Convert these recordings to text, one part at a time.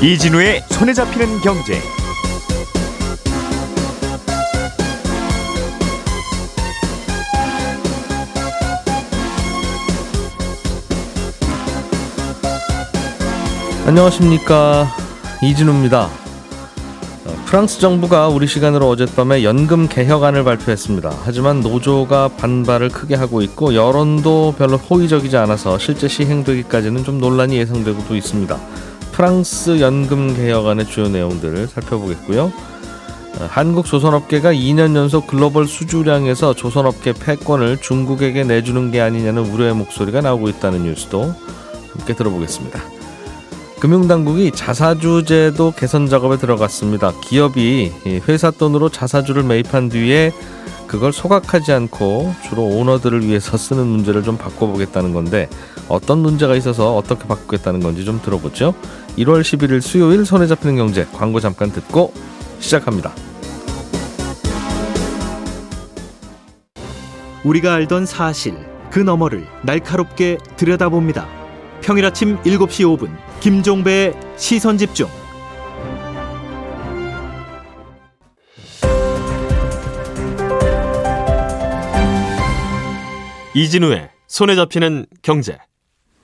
이진우의 손에 잡히는 경제. 안녕하십니까 이진우입니다. 어, 프랑스 정부가 우리 시간으로 어젯밤에 연금 개혁안을 발표했습니다. 하지만 노조가 반발을 크게 하고 있고 여론도 별로 호의적이지 않아서 실제 시행되기까지는 좀 논란이 예상되고도 있습니다. 프랑스 연금 개혁안의 주요 내용들을 살펴보겠고요. 어, 한국 조선업계가 2년 연속 글로벌 수주량에서 조선업계 패권을 중국에게 내주는 게 아니냐는 우려의 목소리가 나오고 있다는 뉴스도 함께 들어보겠습니다. 금융당국이 자사주제도 개선 작업에 들어갔습니다. 기업이 회사 돈으로 자사주를 매입한 뒤에 그걸 소각하지 않고 주로 오너들을 위해서 쓰는 문제를 좀 바꿔보겠다는 건데 어떤 문제가 있어서 어떻게 바꾸겠다는 건지 좀 들어보죠. 1월 11일 수요일 손에 잡히는 경제 광고 잠깐 듣고 시작합니다. 우리가 알던 사실 그 너머를 날카롭게 들여다봅니다. 평일 아침 7시 5분 김종배의 시선 집중. 이진우의 손에 잡히는 경제.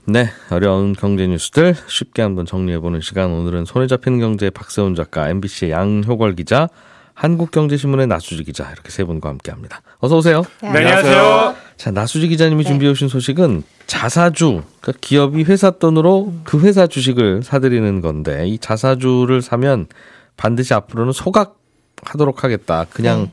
네, 어려운 경제 뉴스들 쉽게 한번 정리해보는 시간. 오늘은 손에 잡히는 경제 박세훈 작가, MBC의 양효걸 기자, 한국경제신문의 나수지 기자 이렇게 세 분과 함께합니다. 어서 오세요. 네, 안녕하세요. 자, 나수지 기자님이 네. 준비해 오신 소식은 자사주, 그러니까 기업이 회사 돈으로 그 회사 주식을 사들이는 건데 이 자사주를 사면 반드시 앞으로는 소각하도록 하겠다. 그냥 네.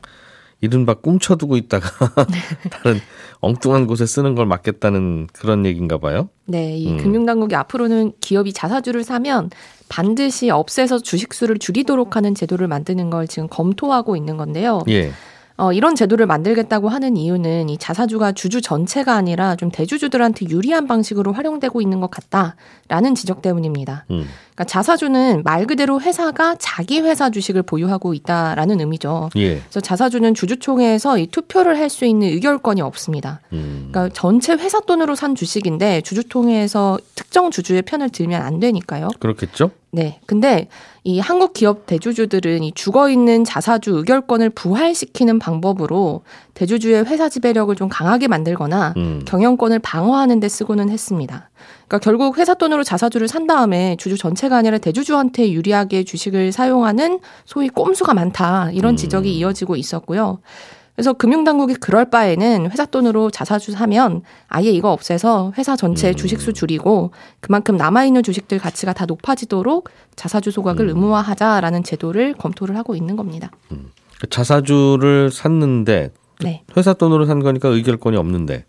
이른바 꿈쳐두고 있다가 다른 엉뚱한 곳에 쓰는 걸 막겠다는 그런 얘기인가 봐요. 네, 이 음. 금융당국이 앞으로는 기업이 자사주를 사면 반드시 없애서 주식수를 줄이도록 하는 제도를 만드는 걸 지금 검토하고 있는 건데요. 예. 어, 이런 제도를 만들겠다고 하는 이유는 이 자사주가 주주 전체가 아니라 좀 대주주들한테 유리한 방식으로 활용되고 있는 것 같다라는 지적 때문입니다. 음. 그러니까 자사주는 말 그대로 회사가 자기 회사 주식을 보유하고 있다라는 의미죠. 예. 그래서 자사주는 주주총회에서 이 투표를 할 수 있는 의결권이 없습니다. 음. 그러니까 전체 회사 돈으로 산 주식인데 주주총회에서 특정 주주의 편을 들면 안 되니까요. 그렇겠죠? 네. 근데 이 한국 기업 대주주들은 이 죽어 있는 자사주 의결권을 부활시키는 방법으로 대주주의 회사 지배력을 좀 강하게 만들거나 음. 경영권을 방어하는 데 쓰고는 했습니다. 그러니까 결국 회사 돈으로 자사주를 산 다음에 주주 전체가 아니라 대주주한테 유리하게 주식을 사용하는 소위 꼼수가 많다. 이런 음. 지적이 음. 이어지고 있었고요. 그래서 금융당국이 그럴 바에는 회사 돈으로 자사주 사면 아예 이거 없애서 회사 전체 음. 주식수 줄이고 그만큼 남아있는 주식들 가치가 다 높아지도록 자사주 소각을 음. 의무화하자라는 제도를 검토를 하고 있는 겁니다. 음. 자사주를 샀는데 네. 회사 돈으로 산 거니까 의결권이 없는데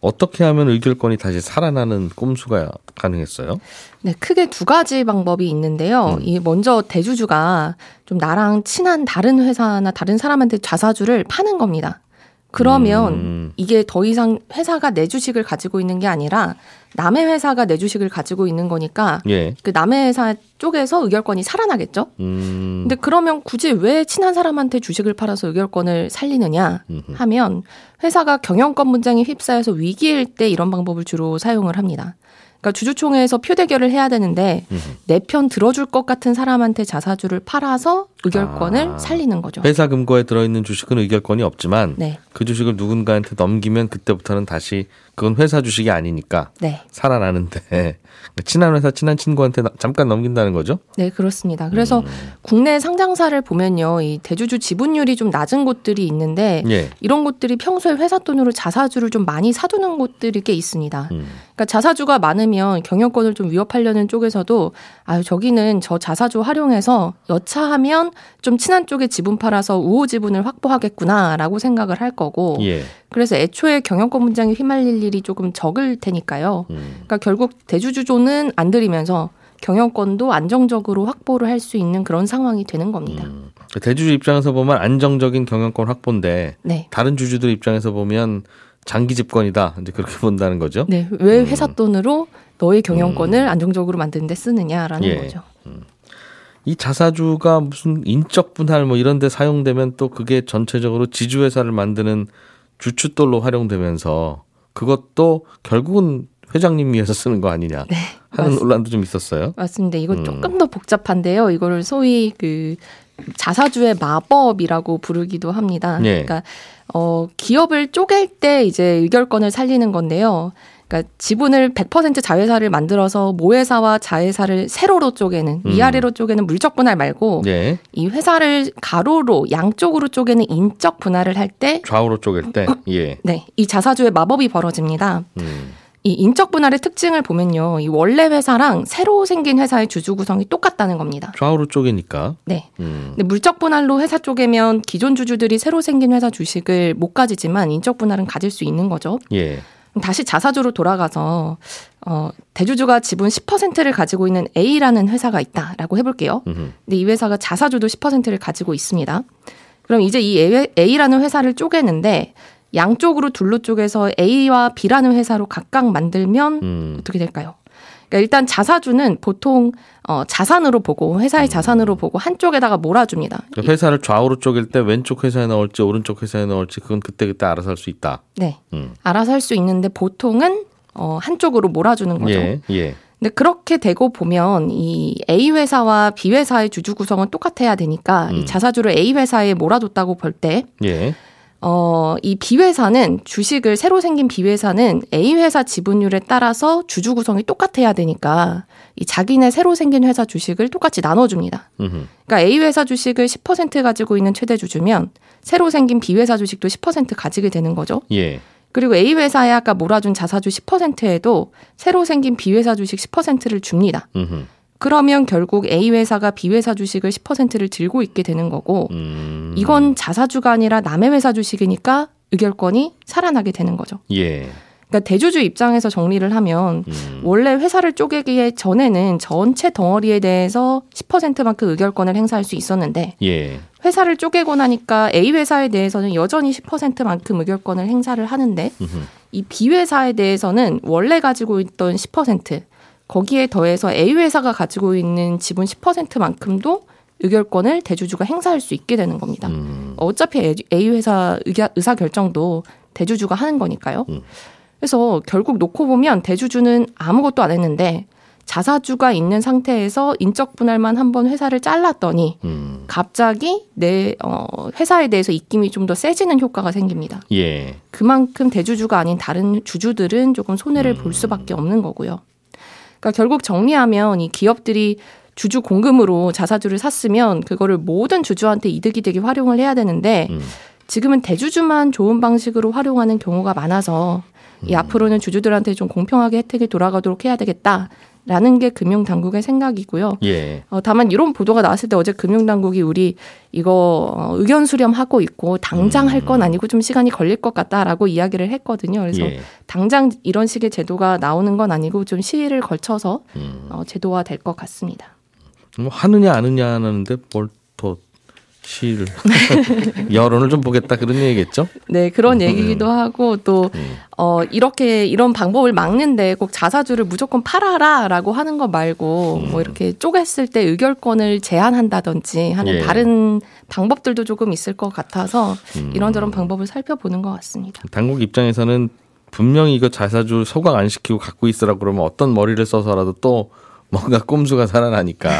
어떻게 하면 의결권이 다시 살아나는 꼼수가 가능했어요? 네, 크게 두 가지 방법이 있는데요. 음. 이 먼저 대주주가 좀 나랑 친한 다른 회사나 다른 사람한테 자사주를 파는 겁니다. 그러면 음. 이게 더 이상 회사가 내 주식을 가지고 있는 게 아니라 남의 회사가 내 주식을 가지고 있는 거니까 예. 그 남의 회사 쪽에서 의결권이 살아나겠죠. 음. 근데 그러면 굳이 왜 친한 사람한테 주식을 팔아서 의결권을 살리느냐 하면 회사가 경영권 문장에 휩싸여서 위기일 때 이런 방법을 주로 사용을 합니다. 그러니까 주주총회에서 표 대결을 해야 되는데 내 편 들어줄 것 같은 사람한테 자사주를 팔아서 의결권을 아, 살리는 거죠. 회사 금고에 들어있는 주식은 의결권이 없지만 네. 그 주식을 누군가한테 넘기면 그때부터는 다시 그건 회사 주식이 아니니까 네. 살아나는데 친한 회사 친한 친구한테 잠깐 넘긴다는 거죠? 네 그렇습니다. 그래서 음. 국내 상장사를 보면요, 이 대주주 지분율이 좀 낮은 곳들이 있는데 예. 이런 곳들이 평소에 회사 돈으로 자사주를 좀 많이 사두는 곳들이 꽤 있습니다. 음. 그러니까 자사주가 많으면 경영권을 좀 위협하려는 쪽에서도 아유 저기는 저 자사주 활용해서 여차하면 좀 친한 쪽에 지분 팔아서 우호 지분을 확보하겠구나라고 생각을 할 거고 예. 그래서 애초에 경영권 문장에 휘말릴 일이 조금 적을 테니까요. 음. 그러니까 결국 대주주조는 안 들이면서 경영권도 안정적으로 확보를 할 수 있는 그런 상황이 되는 겁니다. 음. 대주주 입장에서 보면 안정적인 경영권 확보인데 네. 다른 주주들 입장에서 보면 장기 집권이다. 이제 그렇게 본다는 거죠. 네. 왜 음. 회사 돈으로 너의 경영권을 음. 안정적으로 만드는데 쓰느냐라는 예. 거죠. 음. 이 자사주가 무슨 인적 분할 뭐 이런 데 사용되면 또 그게 전체적으로 지주회사를 만드는 주춧돌로 활용되면서 그것도 결국은 회장님 위해서 쓰는 거 아니냐. 네. 하는 맞, 논란도 좀 있었어요. 맞습니다. 이거 음. 조금 더 복잡한데요. 이거를 소위 그 자사주의 마법이라고 부르기도 합니다. 예. 그러니까 어 기업을 쪼갤 때 이제 의결권을 살리는 건데요. 그러니까 지분을 100% 자회사를 만들어서 모회사와 자회사를 세로로 쪼개는 음. 위아래로 쪼개는 물적 분할 말고 네. 이 회사를 가로로 양쪽으로 쪼개는 인적 분할을 할 때 좌우로 쪼갤 때 예. 네. 이 자사주의 마법이 벌어집니다. 음. 이 인적 분할의 특징을 보면요. 이 원래 회사랑 새로 생긴 회사의 주주 구성이 똑같다는 겁니다. 좌우로 쪼개니까. 네. 음. 근데 물적 분할로 회사 쪼개면 기존 주주들이 새로 생긴 회사 주식을 못 가지지만 인적 분할은 가질 수 있는 거죠. 예. 다시 자사주로 돌아가서 어, 대주주가 지분 10%를 가지고 있는 A라는 회사가 있다라고 해볼게요. 음흠. 근데 이 회사가 자사주도 10%를 가지고 있습니다. 그럼 이제 이 A라는 회사를 쪼개는데 양쪽으로 둘로 쪼개서 A와 B라는 회사로 각각 만들면 음. 어떻게 될까요? 그러니까 일단 자사주는 보통 어, 자산으로 보고 회사의 음. 자산으로 보고 한쪽에다가 몰아줍니다. 그러니까 회사를 좌우로 쪼갤 때 왼쪽 회사에 넣을지 오른쪽 회사에 넣을지 그건 그때 그때 알아서 할 수 있다. 네, 음. 알아서 할 수 있는데 보통은 어, 한쪽으로 몰아주는 거죠. 예, 예. 근데 그렇게 되고 보면 이 A 회사와 B 회사의 주주 구성은 똑같아야 되니까 음. 이 자사주를 A 회사에 몰아뒀다고 볼때 예. 어, 이 B회사는 주식을 새로 생긴 B회사는 A회사 지분율에 따라서 주주 구성이 똑같아야 되니까 이 자기네 새로 생긴 회사 주식을 똑같이 나눠줍니다. 그러니까 A회사 주식을 10% 가지고 있는 최대 주주면 새로 생긴 B회사 주식도 10% 가지게 되는 거죠. 예. 그리고 A회사에 아까 몰아준 자사주 10%에도 새로 생긴 B회사 주식 10%를 줍니다. 음흠. 그러면 결국 A 회사가 B 회사 주식을 10%를 들고 있게 되는 거고 음. 이건 자사주가 아니라 남의 회사 주식이니까 의결권이 살아나게 되는 거죠. 예. 그러니까 대주주 입장에서 정리를 하면 음. 원래 회사를 쪼개기 전에는 전체 덩어리에 대해서 10%만큼 의결권을 행사할 수 있었는데 예. 회사를 쪼개고 나니까 A 회사에 대해서는 여전히 10%만큼 의결권을 행사를 하는데 음흠. 이 B 회사에 대해서는 원래 가지고 있던 10% 거기에 더해서 A 회사가 가지고 있는 지분 10%만큼도 의결권을 대주주가 행사할 수 있게 되는 겁니다. 음. 어차피 A 회사 의사 결정도 대주주가 하는 거니까요. 음. 그래서 결국 놓고 보면 대주주는 아무것도 안 했는데 자사주가 있는 상태에서 인적 분할만 한번 회사를 잘랐더니 음. 갑자기 내 어, 회사에 대해서 입김이 좀 더 세지는 효과가 생깁니다. 예. 그만큼 대주주가 아닌 다른 주주들은 조금 손해를 볼 음. 수밖에 없는 거고요. 그러니까 결국 정리하면 이 기업들이 주주 공금으로 자사주를 샀으면 그거를 모든 주주한테 이득이 되게 활용을 해야 되는데 음. 지금은 대주주만 좋은 방식으로 활용하는 경우가 많아서 이 음. 앞으로는 주주들한테 좀 공평하게 혜택이 돌아가도록 해야 되겠다. 라는 게 금융당국의 생각이고요. 예. 어, 다만 이런 보도가 나왔을 때 어제 금융당국이 우리 이거 어, 의견 수렴하고 있고 당장 음. 할건 아니고 좀 시간이 걸릴 것 같다라고 이야기를 했거든요. 그래서 예. 당장 이런 식의 제도가 나오는 건 아니고 좀 시일을 걸쳐서 음. 어, 제도화 될 것 같습니다. 뭐 하느냐 아느냐 하는데 뭘 더 시를 여론을 좀 보겠다 그런 얘기겠죠? 네, 그런 음. 얘기기도 하고 또 음. 어, 이렇게 이런 방법을 막는데 꼭 자사주를 무조건 팔아라라고 하는 거 말고 음. 뭐 이렇게 쪼갰을 때 의결권을 제한한다든지 하는 예. 다른 방법들도 조금 있을 것 같아서 음. 이런저런 방법을 살펴보는 것 같습니다. 당국 입장에서는 분명히 이거 자사주 소각 안 시키고 갖고 있으라 그러면 어떤 머리를 써서라도 또 뭔가 꼼수가 살아나니까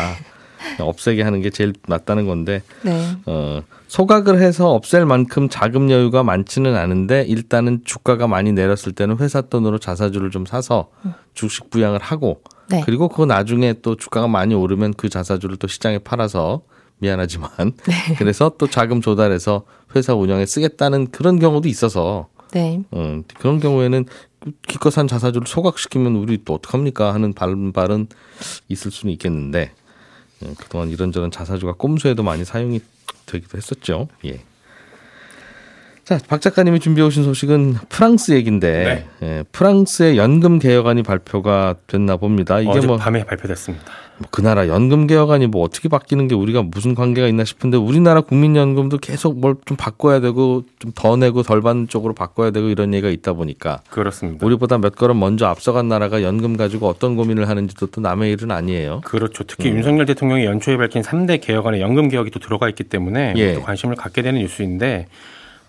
없애게 하는 게 제일 맞다는 건데 네. 어, 소각을 해서 없앨 만큼 자금 여유가 많지는 않은데 일단은 주가가 많이 내렸을 때는 회사 돈으로 자사주를 좀 사서 주식 부양을 하고 네. 그리고 그 나중에 또 주가가 많이 오르면 그 자사주를 또 시장에 팔아서 미안하지만 네. 그래서 또 자금 조달해서 회사 운영에 쓰겠다는 그런 경우도 있어서 네. 어, 그런 경우에는 기껏 산 자사주를 소각시키면 우리 또 어떡합니까 하는 반발은 있을 수는 있겠는데 예, 그동안 이런저런 자사주가 꼼수에도 많이 사용이 되기도 했었죠. 예. 자, 박 작가님이 준비해 오신 소식은 프랑스 얘기인데 네. 예, 프랑스의 연금 개혁안이 발표가 됐나 봅니다. 이게 뭐 밤에 발표됐습니다. 뭐 그 나라 연금 개혁안이 뭐 어떻게 바뀌는 게 우리가 무슨 관계가 있나 싶은데 우리나라 국민연금도 계속 뭘 좀 바꿔야 되고 좀 더 내고 덜 받는 쪽으로 바꿔야 되고 이런 얘기가 있다 보니까 그렇습니다. 우리보다 몇 걸음 먼저 앞서간 나라가 연금 가지고 어떤 고민을 하는지도 또 남의 일은 아니에요. 그렇죠. 특히 음. 윤석열 대통령이 연초에 밝힌 3대 개혁안에 연금 개혁이 또 들어가 있기 때문에 예. 또 관심을 갖게 되는 뉴스인데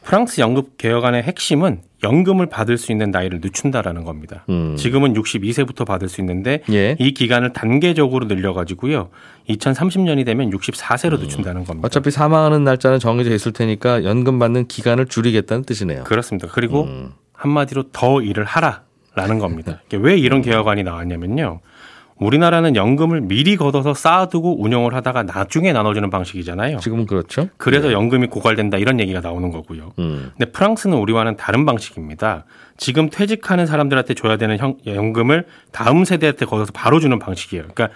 프랑스 연금 개혁안의 핵심은 연금을 받을 수 있는 나이를 늦춘다라는 겁니다. 음. 지금은 62세부터 받을 수 있는데 예. 이 기간을 단계적으로 늘려가지고요. 2030년이 되면 64세로 늦춘다는 겁니다. 어차피 사망하는 날짜는 정해져 있을 테니까 연금 받는 기간을 줄이겠다는 뜻이네요. 그렇습니다. 그리고 음. 한마디로 더 일을 하라라는 겁니다. 왜 이런 개혁안이 나왔냐면요. 우리나라는 연금을 미리 걷어서 쌓아두고 운영을 하다가 나중에 나눠주는 방식이잖아요. 지금은 그렇죠. 그래서 연금이 고갈된다 이런 얘기가 나오는 거고요. 음. 근데 프랑스는 우리와는 다른 방식입니다. 지금 퇴직하는 사람들한테 줘야 되는 형- 연금을 다음 세대한테 걷어서 바로 주는 방식이에요. 그러니까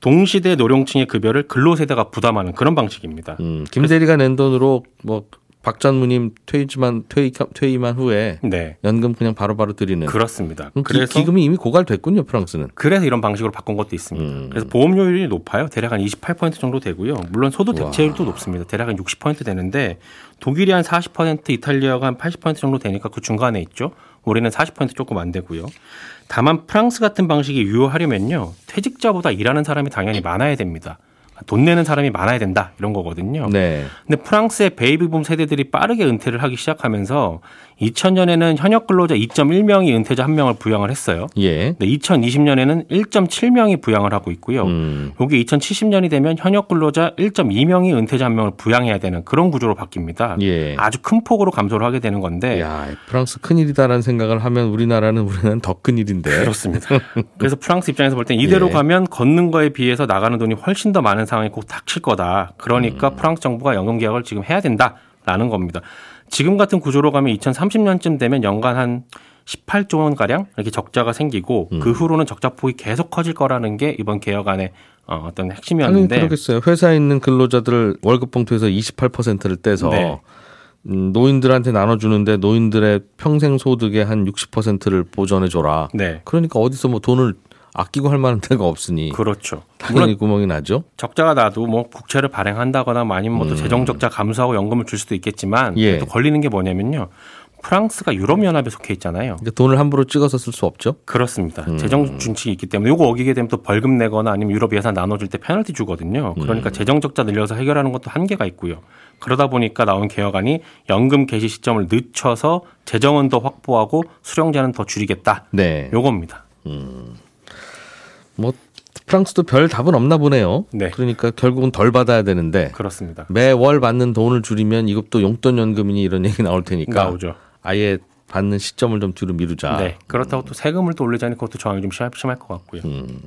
동시대 노령층의 급여를 근로세대가 부담하는 그런 방식입니다. 음. 김 대리가 낸 돈으로 뭐 박 전무님 퇴임만 퇴임 퇴임한 후에 네. 연금 그냥 바로바로 드리는. 그렇습니다. 그럼 기- 그래서 기 금이 이미 고갈됐군요, 프랑스는. 그래서 이런 방식으로 바꾼 것도 있습니다. 음. 그래서 보험료율이 높아요. 대략 한 28% 정도 되고요. 물론 소득. 대체율도 높습니다. 대략 한 60% 되는데 독일이 한 40%, 이탈리아가 한 80% 정도 되니까 그 중간에 있죠. 우리는 40% 조금 안 되고요. 다만 프랑스 같은 방식이 유효하려면요. 퇴직자보다 일하는 사람이 당연히 많아야 됩니다. 돈 내는 사람이 많아야 된다 이런 거거든요. 네. 근데 프랑스의 베이비붐 세대들이 빠르게 은퇴를 하기 시작하면서 2000년에는 현역 근로자 2.1명이 은퇴자 1명을 부양을 했어요. 예. 네, 2020년에는 1.7명이 부양을 하고 있고요. 음. 여기 2070년이 되면 현역 근로자 1.2명이 은퇴자 한 명을 부양해야 되는 그런 구조로 바뀝니다. 예. 아주 큰 폭으로 감소를 하게 되는 건데 야, 프랑스 큰일이다라는 생각을 하면 우리나라는 우리는 더 큰일인데. 그렇습니다. 그래서 프랑스 입장에서 볼 땐 이대로 예. 가면 걷는 거에 비해서 나가는 돈이 훨씬 더 많은 상황이 꼭 닥칠 거다. 그러니까 음. 프랑스 정부가 연금 개혁을 지금 해야 된다라는 겁니다. 지금 같은 구조로 가면 2030년쯤 되면 연간 한 18조 원 가량 이렇게 적자가 생기고 음. 그 후로는 적자 폭이 계속 커질 거라는 게 이번 개혁안의 어, 어떤 핵심이었는데 그러겠어요. 회사에 있는 근로자들 월급 봉투에서 28%를 떼서 네. 음, 노인들한테 나눠주는데 노인들의 평생 소득의 한 60%를 보전해 줘라. 네. 그러니까 어디서 뭐 돈을 아끼고 할 만한 데가 없으니 그렇죠. 당연히 구멍이 나죠. 적자가 나도 뭐 국채를 발행한다거나 뭐 아니면 뭐또 재정 적자 감수하고 연금을 줄 수도 있겠지만 음. 예. 또 걸리는 게 뭐냐면요. 프랑스가 유럽연합에 속해 있잖아요. 그러니까 돈을 함부로 찍어서 쓸 수 없죠. 그렇습니다. 음. 재정 준칙이 있기 때문에 요거 어기게 되면 또 벌금 내거나 아니면 유럽 예산 나눠줄 때 페널티 주거든요. 그러니까 음. 재정 적자 늘려서 해결하는 것도 한계가 있고요. 그러다 보니까 나온 개혁안이 연금 개시 시점을 늦춰서 재정은 더 확보하고 수령자는 더 줄이겠다. 네. 요겁니다. 뭐 프랑스도 별 답은 없나 보네요. 네. 그러니까 결국은 덜 받아야 되는데 그렇습니다. 매월 받는 돈을 줄이면 이것도 용돈 연금이니 이런 얘기 나올 테니까 나오죠. 아예 받는 시점을 좀 뒤로 미루자. 네. 그렇다고 또 세금을 또 올리자니 그것도 저항이 좀 심- 심할 것 같고요. 음.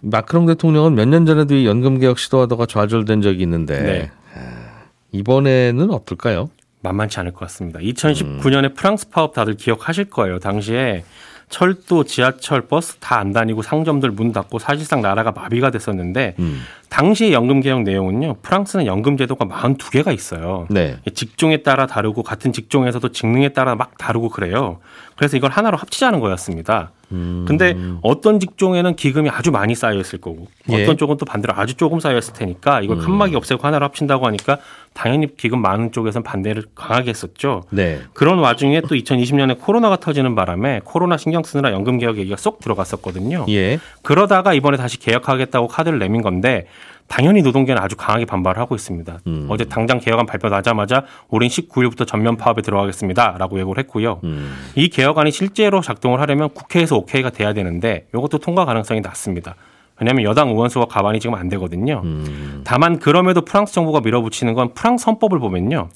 마크롱 대통령은 몇 년 전에도 이 연금 개혁 시도하다가 좌절된 적이 있는데 네. 아, 이번에는 어떨까요? 만만치 않을 것 같습니다. 2019년에 프랑스 파업 다들 기억하실 거예요. 당시에 철도, 지하철, 버스 다 안 다니고 상점들 문 닫고 사실상 나라가 마비가 됐었는데 음. 당시의 연금 개혁 내용은요. 프랑스는 연금 제도가 42개가 있어요. 네. 직종에 따라 다르고 같은 직종에서도 직능에 따라 막 다르고 그래요. 그래서 이걸 하나로 합치자는 거였습니다. 음. 근데 어떤 직종에는 기금이 아주 많이 쌓여 있을 거고 예. 어떤 쪽은 또 반대로 아주 조금 쌓여 있을 테니까 이걸 칸막이 없애고 하나로 합친다고 하니까 당연히 기금 많은 쪽에서는 반대를 강하게 했었죠. 네. 그런 와중에 또 2020년에 코로나가 터지는 바람에 코로나 신경 쓰느라 연금 개혁 얘기가 쏙 들어갔었거든요. 예. 그러다가 이번에 다시 개혁하겠다고 카드를 내민 건데 당연히 노동계는 아주 강하게 반발을 하고 있습니다. 음. 어제 당장 개혁안 발표 나자마자 우린 19일부터 전면 파업에 들어가겠습니다라고 예고를 했고요. 음. 이 개혁안이 실제로 작동을 하려면 국회에서 오케이가 돼야 되는데 이것도 통과 가능성이 낮습니다. 왜냐하면 여당 의원 수가 가반이 지금 안 되거든요. 음. 다만 그럼에도 프랑스 정부가 밀어붙이는 건 프랑스 헌법을 보면요.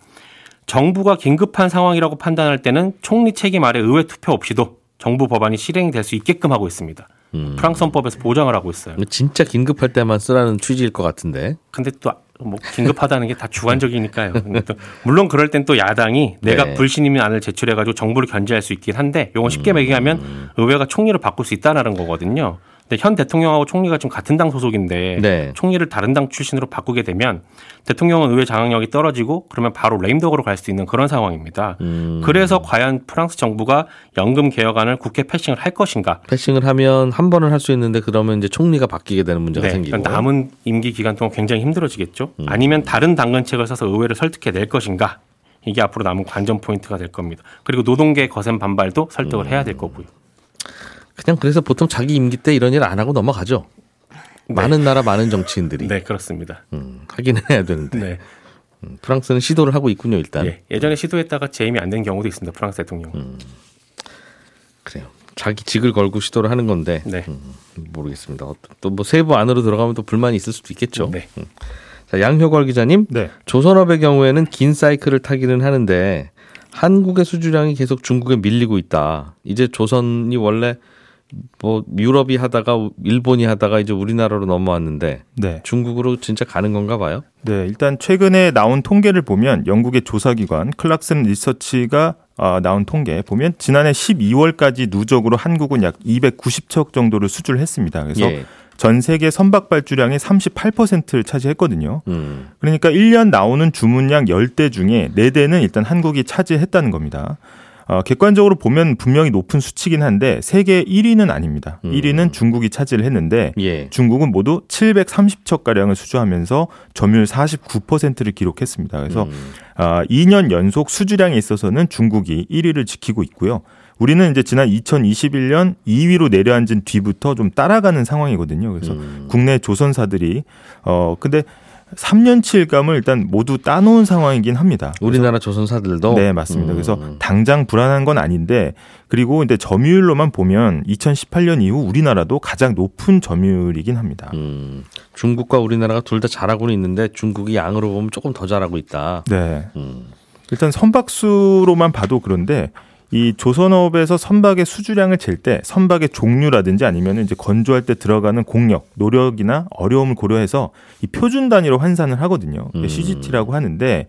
정부가 긴급한 상황이라고 판단할 때는 총리 책임 아래 의회 투표 없이도 정부 법안이 실행이 될수 있게끔 하고 있습니다. 음. 프랑스 헌법에서 보장을 하고 있어요. 진짜 긴급할 때만 쓰라는 취지일 것 같은데. 근데 또 뭐 긴급하다는 게 다 주관적이니까요. 물론 그럴 땐 또 야당이 내가 네. 불신임의 안을 제출해가지고 정부를 견제할 수 있긴 한데 이건 쉽게 음. 얘기하면 의회가 총리를 바꿀 수 있다는 거거든요. 근데 현 대통령하고 총리가 지금 같은 당 소속인데 네. 총리를 다른 당 출신으로 바꾸게 되면 대통령은 의회 장악력이 떨어지고 그러면 바로 레임덕으로 갈 수 있는 그런 상황입니다. 음. 그래서 과연 프랑스 정부가 연금 개혁안을 국회 패싱을 할 것인가? 패싱을 하면 한 번은 할수 있는데 그러면 이제 총리가 바뀌게 되는 문제가 네, 생기고. 그러니까 남은 임기 기간 동안 굉장히 힘들어지겠죠. 음. 아니면 다른 당근책을 써서 의회를 설득해 낼 것인가? 이게 앞으로 남은 관전 포인트가 될 겁니다. 그리고 노동계 거센 반발도 설득을 해야 될 거고요. 그냥 그래서 보통 자기 임기 때 이런 일 안 하고 넘어가죠. 많은 나라 많은 정치인들이 네, 그렇습니다. 음, 하긴 해야 되는데. 네. 음, 프랑스는 시도를 하고 있군요, 일단. 예, 예전에 시도했다가 재임이 안 된 경우도 있습니다. 프랑스 대통령. 은 그래요. 자기 직을 걸고 시도를 하는 건데 네. 음, 모르겠습니다. 또 뭐 세부 안으로 들어가면 또 불만이 있을 수도 있겠죠. 네. 자, 양효걸 기자님, 네. 조선업의 경우에는 긴 사이클을 타기는 하는데 한국의 수주량이 계속 중국에 밀리고 있다. 이제 조선이 원래 뭐 유럽이 하다가 일본이 하다가 이제 우리나라로 넘어왔는데 네. 중국으로 진짜 가는 건가 봐요. 네, 일단 최근에 나온 통계를 보면 영국의 조사기관 클락슨 리서치가 어, 나온 통계 보면 지난해 12월까지 누적으로 한국은 약 290척 정도를 수주를 했습니다. 그래서 예. 전 세계 선박 발주량의 38%를 차지했거든요. 음. 그러니까 1년 나오는 주문량 10대 중에 4대는 일단 한국이 차지했다는 겁니다. 어, 객관적으로 보면 분명히 높은 수치긴 한데 세계 1위는 아닙니다. 음. 1위는 중국이 차지를 했는데 예. 중국은 모두 730척 가량을 수주하면서 점유율 49%를 기록했습니다. 그래서 음. 아, 2년 연속 수주량에 있어서는 중국이 1위를 지키고 있고요. 우리는 이제 지난 2021년 2위로 내려앉은 뒤부터 좀 따라가는 상황이거든요. 그래서 음. 국내 조선사들이 어 근데 3년치일감을 일단 모두 따놓은 상황이긴 합니다. 우리나라 조선사들도 네, 맞습니다. 음. 그래서 당장 불안한 건 아닌데 그리고 이제 점유율로만 보면 2018년 이후 우리나라도 가장 높은 점유율이긴 합니다. 음, 중국과 우리나라가 둘 다 잘하고는 있는데 중국이 양으로 보면 조금 더 잘하고 있다. 네. 음. 일단 선박수로만 봐도 그런데 이 조선업에서 선박의 수주량을 잴 때 선박의 종류라든지 아니면 이제 건조할 때 들어가는 공력, 노력이나 어려움을 고려해서 이 표준 단위로 환산을 하거든요. 음. CGT라고 하는데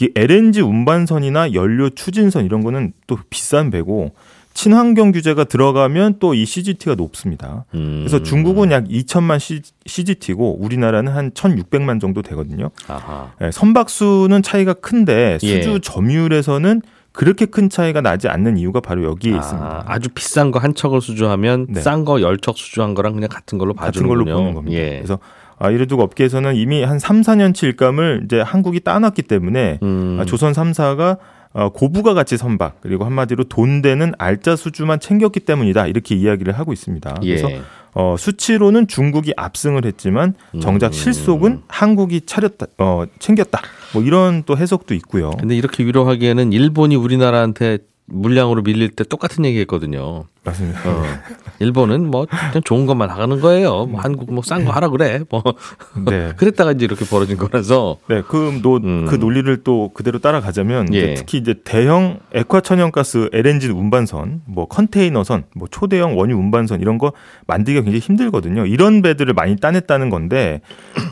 이 LNG 운반선이나 연료 추진선 이런 거는 또 비싼 배고 친환경 규제가 들어가면 또 이 CGT가 높습니다. 음. 그래서 중국은 약 2천만 CGT고 우리나라는 한 1,600만 정도 되거든요. 아하. 예, 선박 수는 차이가 큰데 수주 예. 점유율에서는 그렇게 큰 차이가 나지 않는 이유가 바로 여기에 있습니다. 아, 아주 비싼 거 한 척을 수주하면 네. 싼거 열 척 수주한 거랑 그냥 같은 걸로 같은 봐주는군요. 걸로 보는 겁니다. 예. 그래서 아, 이래두고 업계에서는 이미 한 3, 4년치 일감을 이제 한국이 따놨기 때문에 음. 아, 조선 3사가 어, 고부가 가치 선박 그리고 한마디로 돈 되는 알짜 수주만 챙겼기 때문이다 이렇게 이야기를 하고 있습니다. 예. 그래서 어, 수치로는 중국이 압승을 했지만 정작 음. 실속은 한국이 차렸다, 어, 챙겼다. 뭐 이런 또 해석도 있고요. 근데 이렇게 위로하기에는 일본이 우리나라한테 물량으로 밀릴 때 똑같은 얘기 했거든요. 맞습니다. 어. 일본은 뭐 그냥 좋은 것만 하는 거예요. 뭐 한국 뭐 싼 거 하라 그래. 뭐 네. 그랬다가 이제 이렇게 벌어진 거라서. 네, 그, 노, 음. 그 논리를 또 그대로 따라가자면 이제 예. 특히 이제 대형 액화 천연가스 LNG 운반선, 뭐 컨테이너선, 뭐 초대형 원유 운반선 이런 거 만들기가 굉장히 힘들거든요. 이런 배들을 많이 따냈다는 건데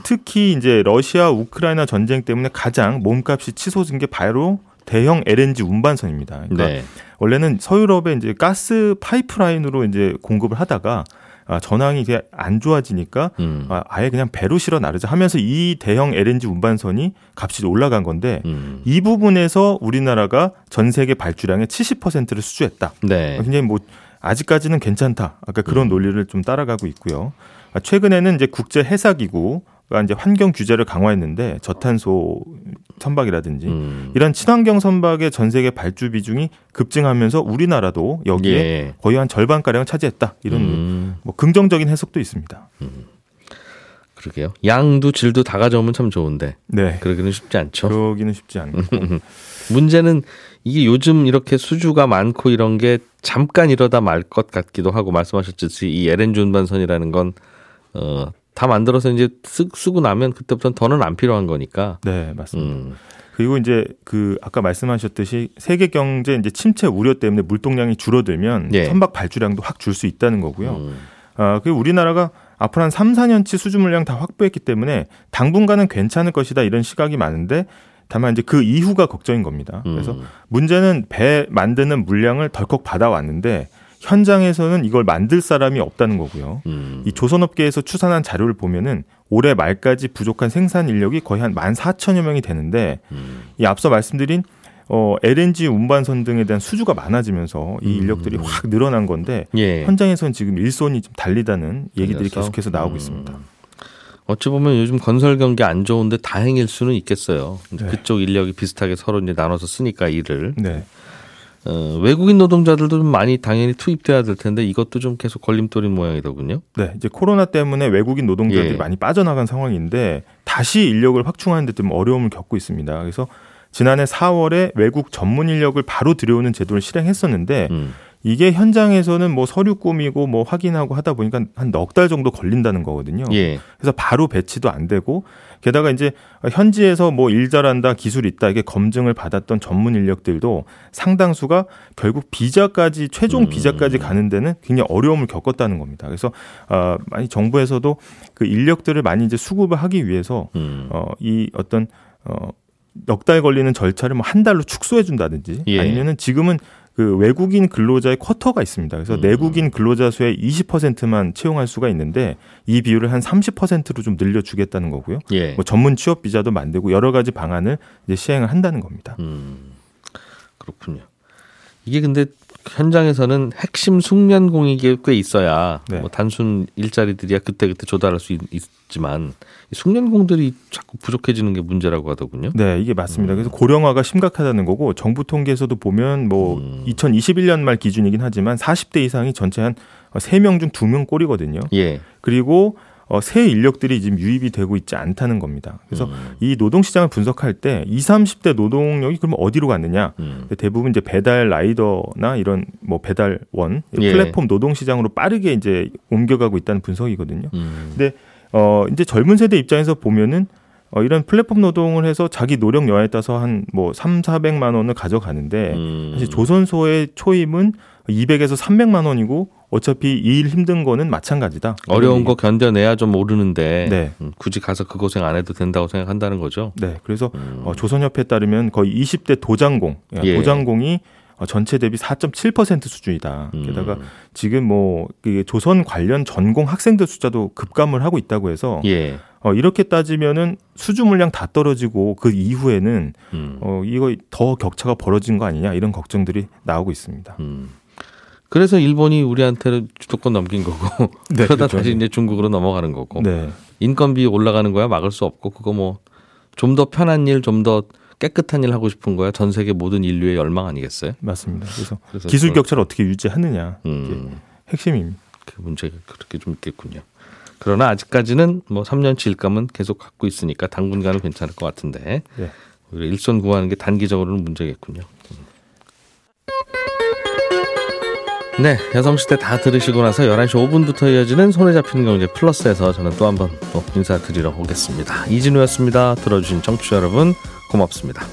특히 이제 러시아 우크라이나 전쟁 때문에 가장 몸값이 치솟은 게 바로 대형 LNG 운반선입니다. 그러니까 네. 원래는 서유럽에 이제 가스 파이프라인으로 이제 공급을 하다가 아, 전황이 이게 안 좋아지니까 음. 아, 아예 그냥 배로 실어 나르자 하면서 이 대형 LNG 운반선이 값이 올라간 건데 음. 이 부분에서 우리나라가 전 세계 발주량의 70%를 수주했다. 네. 굉장히 뭐 아직까지는 괜찮다. 아까 음. 그런 논리를 좀 따라가고 있고요. 아, 최근에는 이제 국제 해사 기구가 이제 환경 규제를 강화했는데 저탄소 선박이라든지 음. 이런 친환경 선박의 전 세계 발주 비중이 급증하면서 우리나라도 여기에 예. 거의 한 절반 가량 차지했다. 이런 음. 뭐 긍정적인 해석도 있습니다. 그러게요. 양도 질도 다 가져오면 참 좋은데 네. 그러기는 쉽지 않죠. 그러기는 쉽지 않고. 문제는 이게 요즘 이렇게 수주가 많고 이런 게 잠깐 이러다 말 것 같기도 하고 말씀하셨듯이 이 LNG 운반선이라는 건 어, 다 만들어서 이제 쓰, 쓰고 나면 그때부터는 더는 안 필요한 거니까. 네, 맞습니다. 음. 그리고 이제 그 아까 말씀하셨듯이 세계 경제 이제 침체 우려 때문에 물동량이 줄어들면 예. 선박 발주량도 확 줄 수 있다는 거고요. 음. 아, 그리고 우리나라가 앞으로 한 3, 4년치 수주 물량 다 확보했기 때문에 당분간은 괜찮을 것이다 이런 시각이 많은데 다만 이제 그 이후가 걱정인 겁니다. 그래서 음. 문제는 배 만드는 물량을 덜컥 받아왔는데 현장에서는 이걸 만들 사람이 없다는 거고요. 음. 이 조선업계에서 추산한 자료를 보면은 올해 말까지 부족한 생산 인력이 거의 한 14,000여 명이 되는데 음. 이 앞서 말씀드린 어, LNG 운반선 등에 대한 수주가 많아지면서 이 음. 인력들이 확 늘어난 건데 예. 현장에서는 지금 일손이 좀 달리다는 얘기들이 달려서? 계속해서 나오고 음. 있습니다. 어찌 보면 요즘 건설 경기 안 좋은데 다행일 수는 있겠어요. 네. 그쪽 인력이 비슷하게 서로 이제 나눠서 쓰니까 일을. 네. 어, 외국인 노동자들도 좀 많이 당연히 투입돼야 될 텐데 이것도 좀 계속 걸림돌인 모양이더군요. 네, 이제 코로나 때문에 외국인 노동자들이 예. 많이 빠져나간 상황인데 다시 인력을 확충하는 데 좀 어려움을 겪고 있습니다. 그래서 지난해 4월에 외국 전문 인력을 바로 들여오는 제도를 실행했었는데 음. 이게 현장에서는 뭐 서류 꾸미고 뭐 확인하고 하다 보니까 한 넉 달 정도 걸린다는 거거든요. 예. 그래서 바로 배치도 안 되고 게다가 이제 현지에서 뭐 일 잘한다 기술 있다 이게 검증을 받았던 전문 인력들도 상당수가 결국 비자까지 최종 음. 비자까지 가는 데는 굉장히 어려움을 겪었다는 겁니다. 그래서 어 많이 정부에서도 그 인력들을 많이 이제 수급을 하기 위해서 음. 어이 어떤 어 넉 달 걸리는 절차를 뭐 한 달로 축소해 준다든지 예. 아니면은 지금은 그 외국인 근로자의 쿼터가 있습니다. 그래서 음. 내국인 근로자 수의 20%만 채용할 수가 있는데 이 비율을 한 30%로 좀 늘려주겠다는 거고요. 예. 뭐 전문 취업 비자도 만들고 여러 가지 방안을 이제 시행을 한다는 겁니다. 음. 그렇군요. 이게 근데 현장에서는 핵심 숙련공이 꽤 있어야 네. 뭐 단순 일자리들이야 그때 그때 조달할 수 있, 지만 숙련공들이 자꾸 부족해지는 게 문제라고 하더군요. 네, 이게 맞습니다. 그래서 고령화가 심각하다는 거고 정부 통계에서도 보면 뭐 음. 2021년 말 기준이긴 하지만 40대 이상이 전체 한 3명 중 2명 꼴이거든요. 예. 그리고 어, 새 인력들이 지금 유입이 되고 있지 않다는 겁니다. 그래서 음. 이 노동 시장을 분석할 때 20, 30대 노동력이 그러면 어디로 갔느냐? 음. 대부분 이제 배달 라이더나 이런 뭐 배달원 예. 플랫폼 노동 시장으로 빠르게 이제 옮겨가고 있다는 분석이거든요. 음. 어 이제 젊은 세대 입장에서 보면은 어 이런 플랫폼 노동을 해서 자기 노력 여하에 따라서 한 뭐 3, 400만 원을 가져가는데 음. 사실 조선소의 초임은 200에서 300만 원이고 어차피 이 일 힘든 거는 마찬가지다. 어려운 거 견뎌내야 좀 오르는데 네. 음, 굳이 가서 그 고생 안 해도 된다고 생각한다는 거죠. 네, 그래서 음. 어, 조선협회에 따르면 거의 20대 도장공, 예. 도장공이 어, 전체 대비 4.7% 수준이다. 음. 게다가 지금 뭐 조선 관련 전공 학생들 숫자도 급감을 하고 있다고 해서 예. 어, 이렇게 따지면은 수주 물량 다 떨어지고 그 이후에는 음. 어, 이거 더 격차가 벌어진 거 아니냐 이런 걱정들이 나오고 있습니다. 음. 그래서 일본이 우리한테는 주도권 넘긴 거고 네, 그러다 그렇죠. 다시 이제 중국으로 넘어가는 거고 네, 인건비 올라가는 거야 막을 수 없고 그거 뭐 좀 더 편한 일, 좀 더 깨끗한 일 하고 싶은 거야 전 세계 모든 인류의 열망 아니겠어요? 맞습니다. 그래서 그래서 기술 격차를 어떻게 유지하느냐 음, 핵심입니다. 그 문제가 그렇게 좀 있겠군요. 그러나 아직까지는 뭐 3년치 일감은 계속 갖고 있으니까 당분간은 괜찮을 것 같은데 네. 일손 구하는 게 단기적으로는 문제겠군요. 음. 네, 여성시대 다 들으시고 나서 11시 5분부터 이어지는 손에 잡히는 경제 플러스에서 저는 또 한 번 또 인사드리러 오겠습니다. 이진우였습니다. 들어주신 청취자 여러분 고맙습니다.